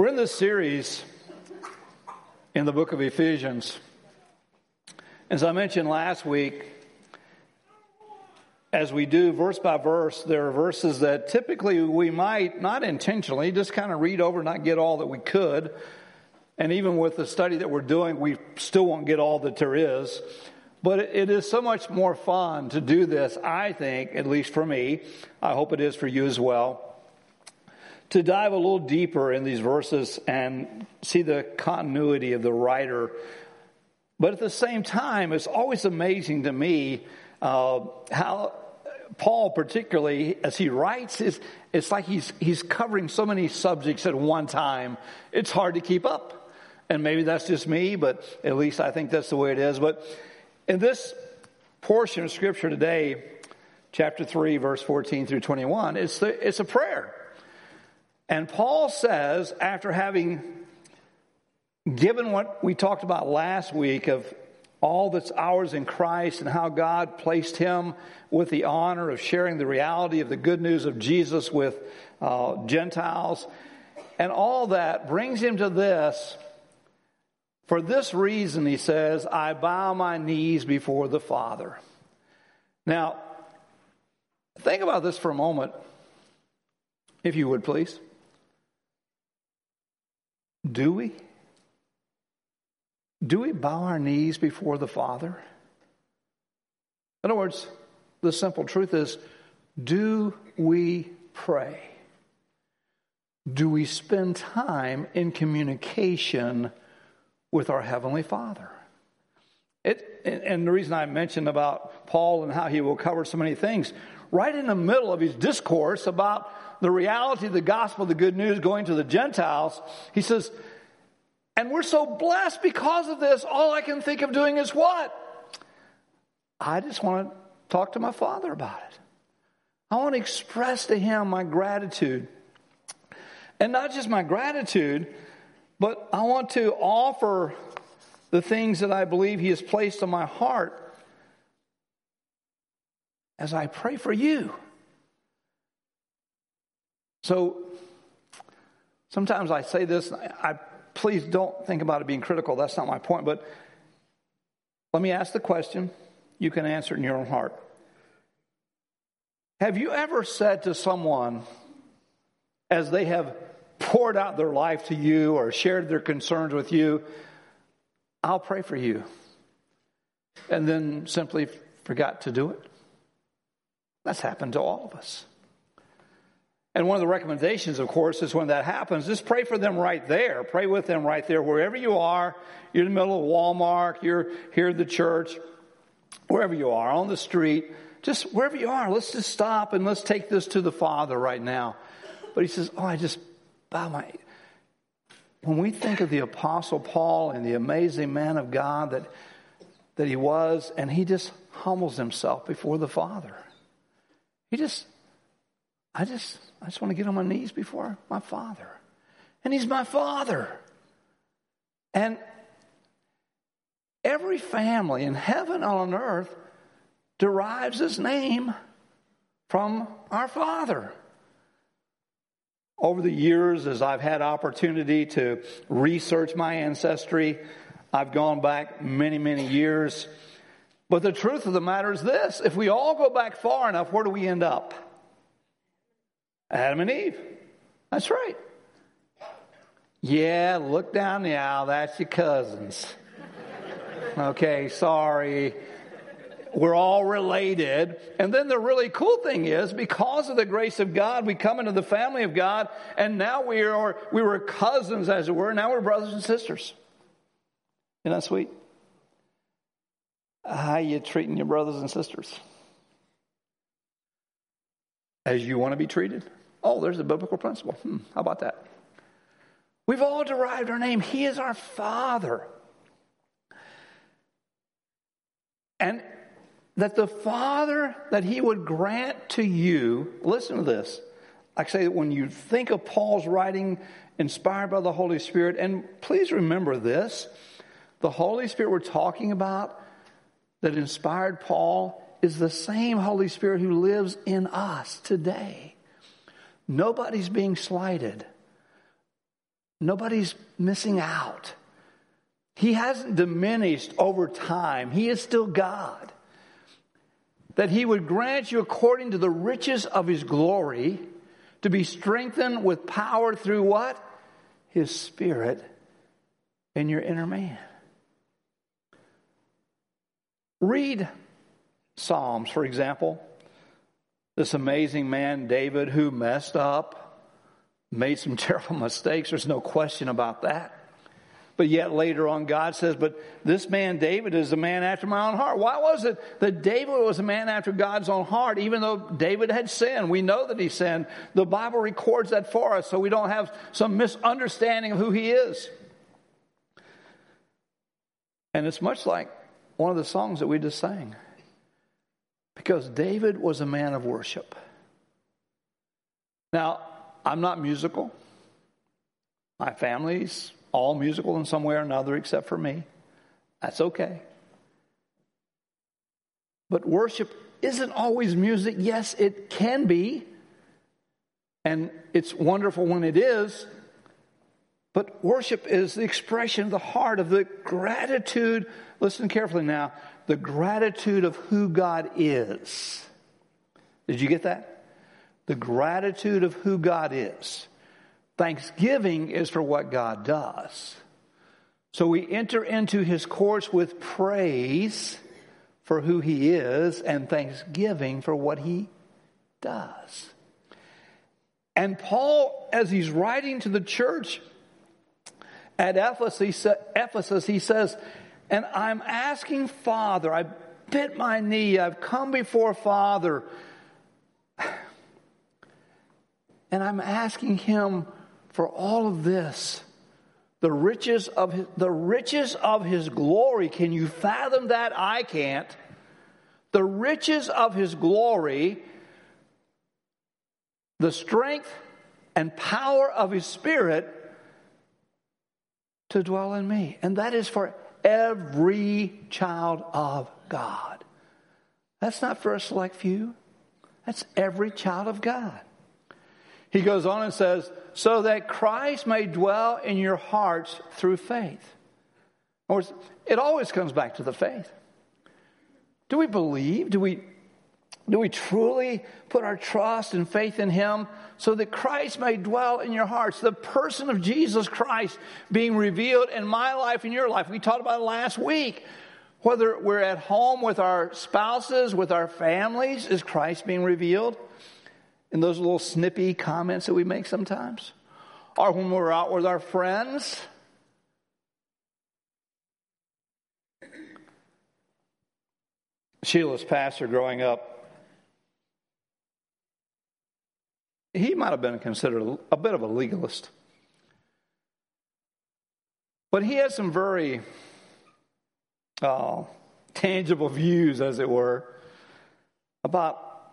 We're in this series in the book of Ephesians. As I mentioned last week, as we do verse by verse, there are verses that typically we might not intentionally just kind of read over, not get all that we could. And even with the study that we're doing, we still won't get all that there is. But it is so much more fun to do this, I think, at least for me. I hope it is for you as well. To dive a little deeper in these verses and see the continuity of the writer. But at the same time, it's always amazing to me uh, how Paul, particularly as he writes, is it's like he's he's covering so many subjects at one time. It's hard to keep up. And maybe that's just me, but at least I think that's the way it is. But in this portion of scripture today, chapter 3, verse 14 through 21, it's, the, it's a prayer. And Paul says, after having given what we talked about last week of all that's ours in Christ and how God placed him with the honor of sharing the reality of the good news of Jesus with uh, Gentiles, and all that brings him to this for this reason, he says, I bow my knees before the Father. Now, think about this for a moment, if you would please. Do we? Do we bow our knees before the Father? In other words, the simple truth is do we pray? Do we spend time in communication with our Heavenly Father. It, and the reason I mentioned about Paul and how he will cover so many things, right in the middle of his discourse about the reality of the gospel, the good news going to the Gentiles, he says, and we're so blessed because of this, all I can think of doing is what? I just want to talk to my Father about it. I want to express to him my gratitude. And not just my gratitude, but I want to offer the things that I believe He has placed on my heart as I pray for you. So sometimes I say this, I please don't think about it being critical. That's not my point. But let me ask the question. You can answer it in your own heart. Have you ever said to someone, as they have poured out their life to you or shared their concerns with you, I'll pray for you. And then simply forgot to do it. That's happened to all of us. And one of the recommendations, of course, is when that happens, just pray for them right there. Pray with them right there, wherever you are. You're in the middle of Walmart, you're here at the church, wherever you are, on the street, just wherever you are, let's just stop and let's take this to the Father right now. But he says, Oh, I just bow my. When we think of the Apostle Paul and the amazing man of God that, that he was, and he just humbles himself before the Father. He just, I just, I just want to get on my knees before my Father. And he's my Father. And every family in heaven on earth derives its name from our Father over the years, as I've had opportunity to research my ancestry, I've gone back many, many years. But the truth of the matter is this if we all go back far enough, where do we end up? Adam and Eve. That's right. Yeah, look down the aisle. That's your cousins. Okay, sorry we're all related. And then the really cool thing is, because of the grace of God, we come into the family of God, and now we are we were cousins, as it were. Now we're brothers and sisters. Isn't that sweet? Ah, How you treating your brothers and sisters? As you want to be treated? Oh, there's a biblical principle. Hmm, how about that? We've all derived our name. He is our Father. And that the Father, that He would grant to you, listen to this. I say that when you think of Paul's writing inspired by the Holy Spirit, and please remember this the Holy Spirit we're talking about that inspired Paul is the same Holy Spirit who lives in us today. Nobody's being slighted. nobody's missing out. He hasn't diminished over time. He is still God. That He would grant you according to the riches of His glory to be strengthened with power through what? His Spirit in your inner man. Read Psalms, for example. This amazing man, David, who messed up, made some terrible mistakes. There's no question about that. But yet later on, God says, But this man, David, is a man after my own heart. Why was it that David was a man after God's own heart, even though David had sinned? We know that he sinned. The Bible records that for us so we don't have some misunderstanding of who he is. And it's much like one of the songs that we just sang. Because David was a man of worship. Now, I'm not musical. My family's all musical in some way or another except for me. That's okay. But worship isn't always music. Yes, it can be. And it's wonderful when it is. But worship is the expression of the heart, of the gratitude. Listen carefully now the gratitude of who God is. Did you get that? The gratitude of who God is. Thanksgiving is for what God does. So we enter into his courts with praise for who he is and thanksgiving for what he does. And Paul, as he's writing to the church at Ephesus, he says, And I'm asking Father, I bit my knee, I've come before Father, and I'm asking him for all of this. The riches of his, the riches of his glory. Can you fathom that? I can't. The riches of his glory, the strength and power of his spirit to dwell in me. And that is for every child of God. That's not for a select few. That's every child of God. He goes on and says, so that Christ may dwell in your hearts through faith. Or it always comes back to the faith. Do we believe? Do we, do we truly put our trust and faith in Him so that Christ may dwell in your hearts? The person of Jesus Christ being revealed in my life and your life. We talked about it last week. Whether we're at home with our spouses, with our families, is Christ being revealed? in those little snippy comments that we make sometimes, or when we're out with our friends. Sheila's pastor growing up, he might have been considered a bit of a legalist. But he had some very uh, tangible views, as it were, about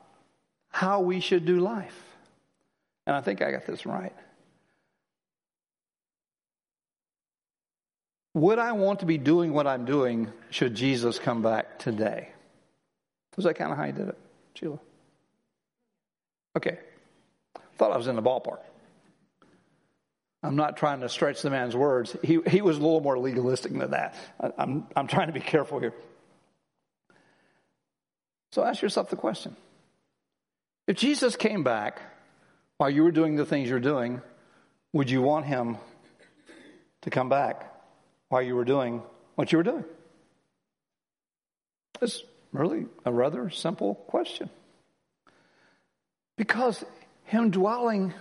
how we should do life. And I think I got this right. Would I want to be doing what I'm doing should Jesus come back today? Was that kind of how you did it, Sheila? Okay. Thought I was in the ballpark. I'm not trying to stretch the man's words. He, he was a little more legalistic than that. I, I'm, I'm trying to be careful here. So ask yourself the question if Jesus came back while you were doing the things you're doing, would you want him to come back while you were doing what you were doing? It's really a rather simple question. Because him dwelling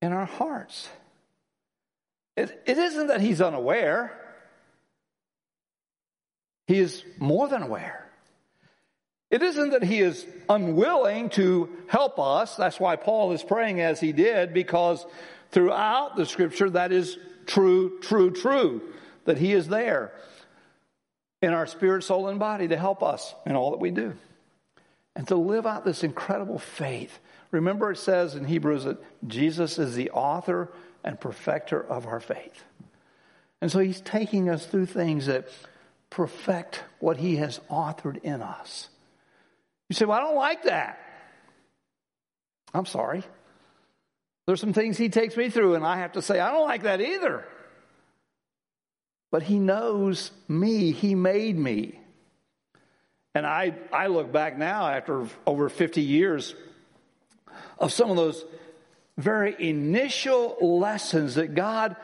in our hearts, it, it isn't that he's unaware, he is more than aware. It isn't that he is unwilling to help us. That's why Paul is praying as he did, because throughout the scripture, that is true, true, true, that he is there in our spirit, soul, and body to help us in all that we do. And to live out this incredible faith. Remember, it says in Hebrews that Jesus is the author and perfecter of our faith. And so he's taking us through things that perfect what he has authored in us. You say, Well, I don't like that. I'm sorry. There's some things he takes me through, and I have to say, I don't like that either. But he knows me, he made me. And I, I look back now after over 50 years of some of those very initial lessons that God,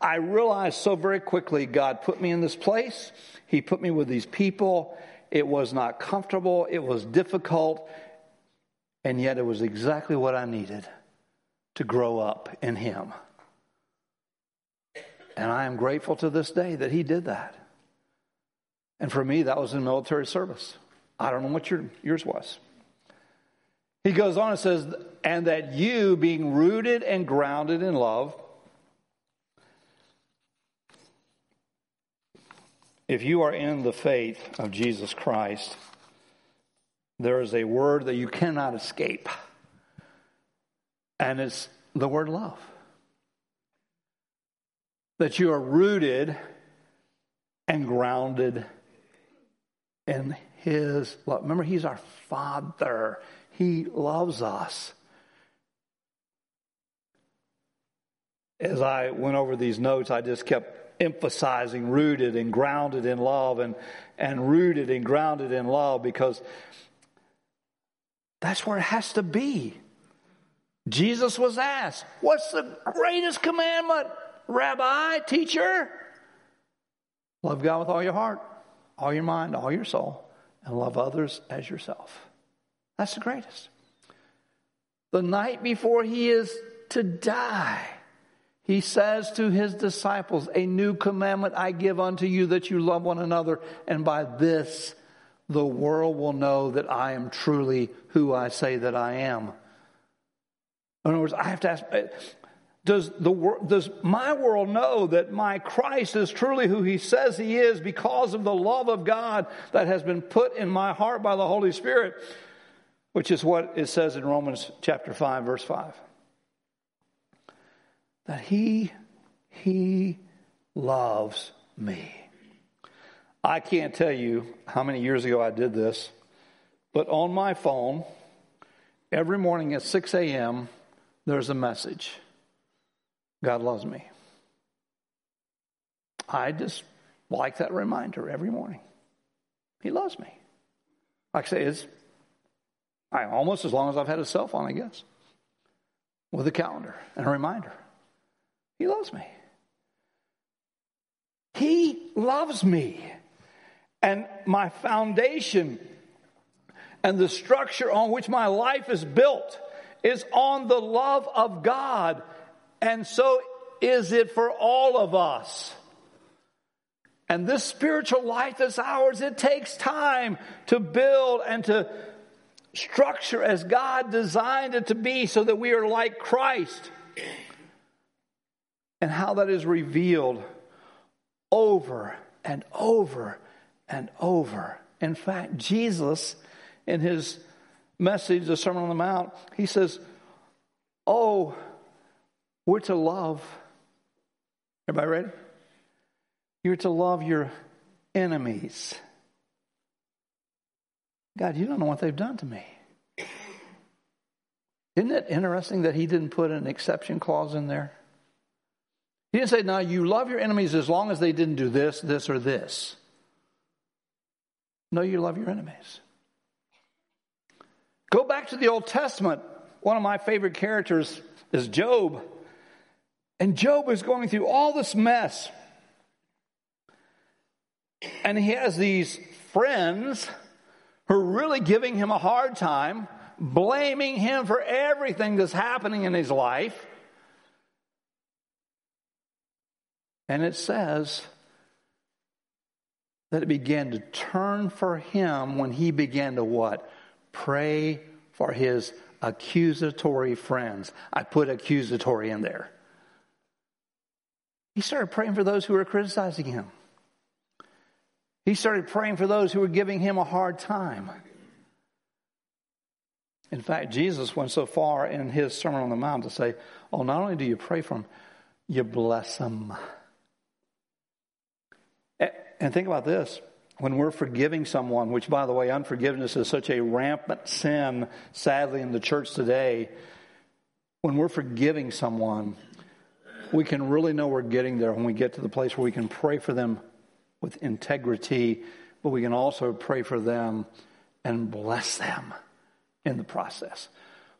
I realized so very quickly, God put me in this place. He put me with these people. It was not comfortable. It was difficult. And yet it was exactly what I needed to grow up in Him. And I am grateful to this day that He did that. And for me, that was in military service. I don't know what your, yours was. He goes on and says, and that you, being rooted and grounded in love, if you are in the faith of Jesus Christ, there is a word that you cannot escape, and it's the word love. That you are rooted and grounded in His love. Remember, He's our Father, He loves us. As I went over these notes, I just kept emphasizing rooted and grounded in love and, and rooted and grounded in love because that's where it has to be. Jesus was asked, What's the greatest commandment, Rabbi, teacher? Love God with all your heart, all your mind, all your soul, and love others as yourself. That's the greatest. The night before he is to die, he says to his disciples, A new commandment I give unto you that you love one another, and by this the world will know that I am truly who I say that I am. In other words, I have to ask uh, does, the, does my world know that my Christ is truly who he says he is because of the love of God that has been put in my heart by the Holy Spirit? Which is what it says in Romans chapter 5, verse 5. That he, he loves me. I can't tell you how many years ago I did this, but on my phone, every morning at 6 a.m., there's a message. God loves me. I just like that reminder every morning. He loves me. Like I say, it's I, almost as long as I've had a cell phone, I guess, with a calendar and a reminder. He loves me. He loves me. And my foundation and the structure on which my life is built is on the love of God and so is it for all of us. And this spiritual life that's ours, it takes time to build and to structure as God designed it to be so that we are like Christ. And how that is revealed over and over and over. In fact, Jesus, in his message, the Sermon on the Mount, he says, Oh, we're to love. Everybody ready? You're to love your enemies. God, you don't know what they've done to me. Isn't it interesting that he didn't put an exception clause in there? He didn't say, now you love your enemies as long as they didn't do this, this, or this. No, you love your enemies. Go back to the Old Testament. One of my favorite characters is Job. And Job is going through all this mess. And he has these friends who are really giving him a hard time, blaming him for everything that's happening in his life. And it says that it began to turn for him when he began to what? Pray for his accusatory friends. I put accusatory in there. He started praying for those who were criticizing him. He started praying for those who were giving him a hard time. In fact, Jesus went so far in his Sermon on the Mount to say, Oh, not only do you pray for them, you bless them. And think about this when we're forgiving someone, which, by the way, unforgiveness is such a rampant sin, sadly, in the church today, when we're forgiving someone, we can really know we're getting there when we get to the place where we can pray for them with integrity, but we can also pray for them and bless them in the process.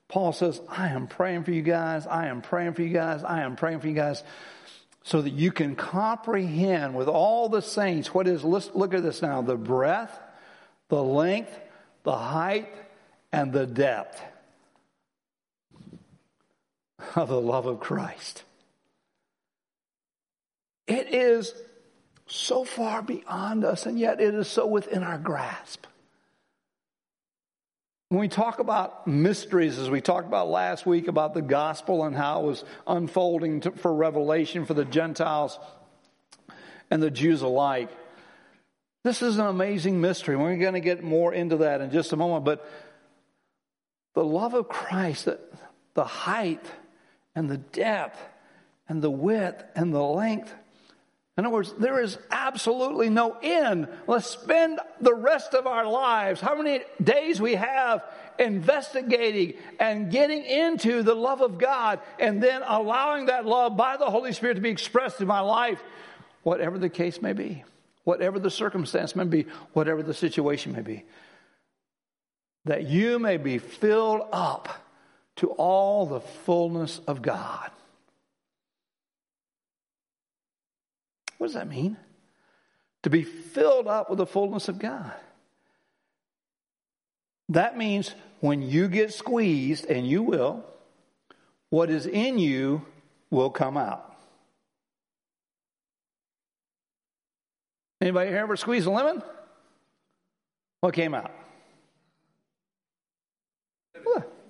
Paul says, I am praying for you guys. I am praying for you guys. I am praying for you guys so that you can comprehend with all the saints what is, let's look at this now, the breadth, the length, the height, and the depth of the love of Christ. It is so far beyond us, and yet it is so within our grasp. When we talk about mysteries, as we talked about last week about the gospel and how it was unfolding to, for revelation for the Gentiles and the Jews alike, this is an amazing mystery. We're going to get more into that in just a moment, but the love of Christ, the, the height and the depth and the width and the length in other words, there is absolutely no end. Let's spend the rest of our lives, how many days we have, investigating and getting into the love of God and then allowing that love by the Holy Spirit to be expressed in my life, whatever the case may be, whatever the circumstance may be, whatever the situation may be. That you may be filled up to all the fullness of God. What does that mean? To be filled up with the fullness of God. That means when you get squeezed, and you will, what is in you will come out. Anybody ever squeeze a lemon? What came out?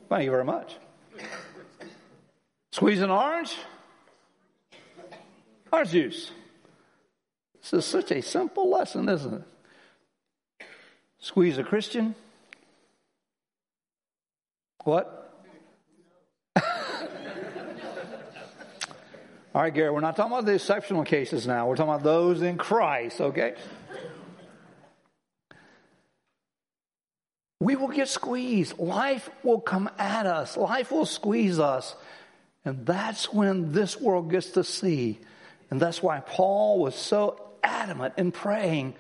Thank you very much. Squeeze an orange? Orange juice. This is such a simple lesson, isn't it? Squeeze a Christian. What? All right, Gary, we're not talking about the exceptional cases now. We're talking about those in Christ, okay? We will get squeezed. Life will come at us. Life will squeeze us. And that's when this world gets to see. And that's why Paul was so adamant in praying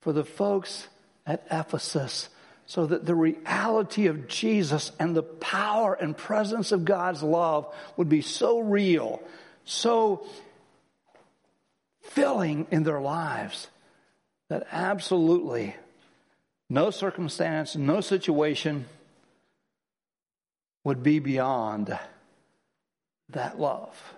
for the folks at Ephesus so that the reality of Jesus and the power and presence of God's love would be so real, so filling in their lives that absolutely no circumstance, no situation would be beyond that love.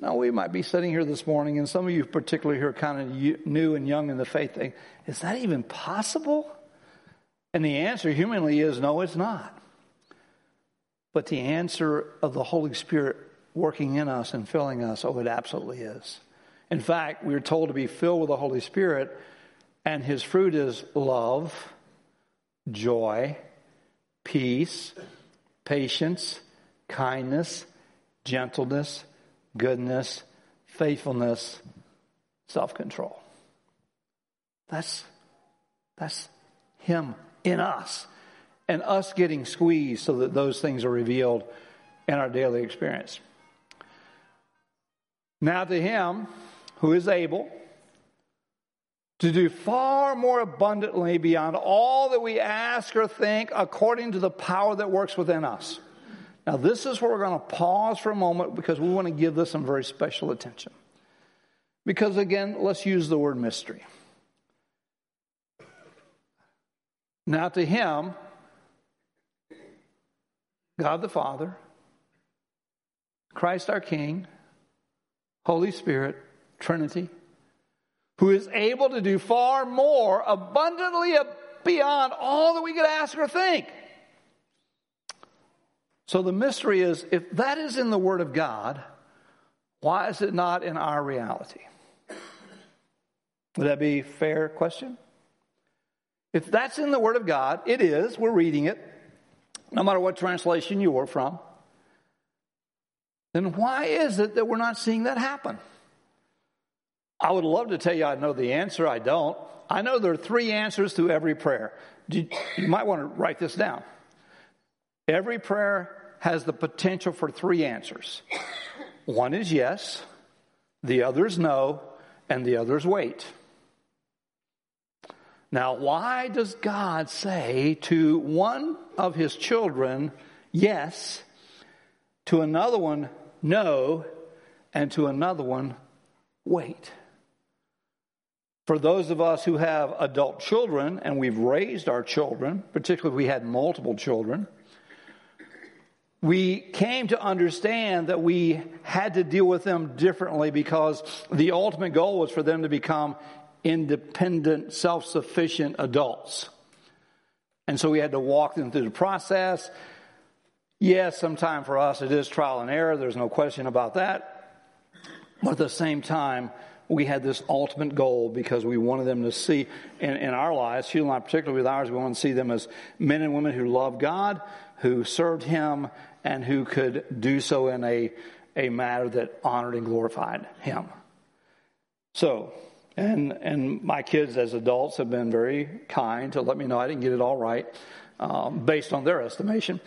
Now, we might be sitting here this morning, and some of you, particularly who are kind of new and young in the faith, think, is that even possible? And the answer humanly is no, it's not. But the answer of the Holy Spirit working in us and filling us, oh, it absolutely is. In fact, we are told to be filled with the Holy Spirit, and his fruit is love, joy, peace, patience, kindness, gentleness goodness, faithfulness, self control. That's, that's Him in us. And us getting squeezed so that those things are revealed in our daily experience. Now, to Him who is able to do far more abundantly beyond all that we ask or think according to the power that works within us. Now, this is where we're going to pause for a moment because we want to give this some very special attention. Because, again, let's use the word mystery. Now, to Him, God the Father, Christ our King, Holy Spirit, Trinity, who is able to do far more abundantly beyond all that we could ask or think so the mystery is if that is in the Word of God, why is it not in our reality? Would that be a fair question? If that's in the Word of God, it is, we're reading it, no matter what translation you are from, then why is it that we're not seeing that happen? I would love to tell you I know the answer. I don't. I know there are three answers to every prayer. You might want to write this down. Every prayer has the potential for three answers. One is yes, the other is no, and the other is wait. Now, why does God say to one of his children, yes, to another one, no, and to another one, wait? For those of us who have adult children and we've raised our children, particularly if we had multiple children, we came to understand that we had to deal with them differently because the ultimate goal was for them to become independent, self sufficient adults. And so we had to walk them through the process. Yes, sometimes for us it is trial and error, there's no question about that. But at the same time, we had this ultimate goal because we wanted them to see in, in our lives, Sheila and I, particularly with ours, we want to see them as men and women who love God, who served Him, and who could do so in a, a manner that honored and glorified Him. So, and, and my kids as adults have been very kind to let me know I didn't get it all right um, based on their estimation.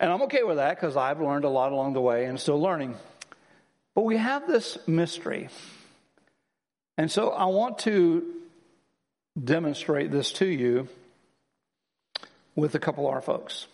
And I'm okay with that because I've learned a lot along the way and still learning. But we have this mystery. And so I want to demonstrate this to you with a couple of our folks.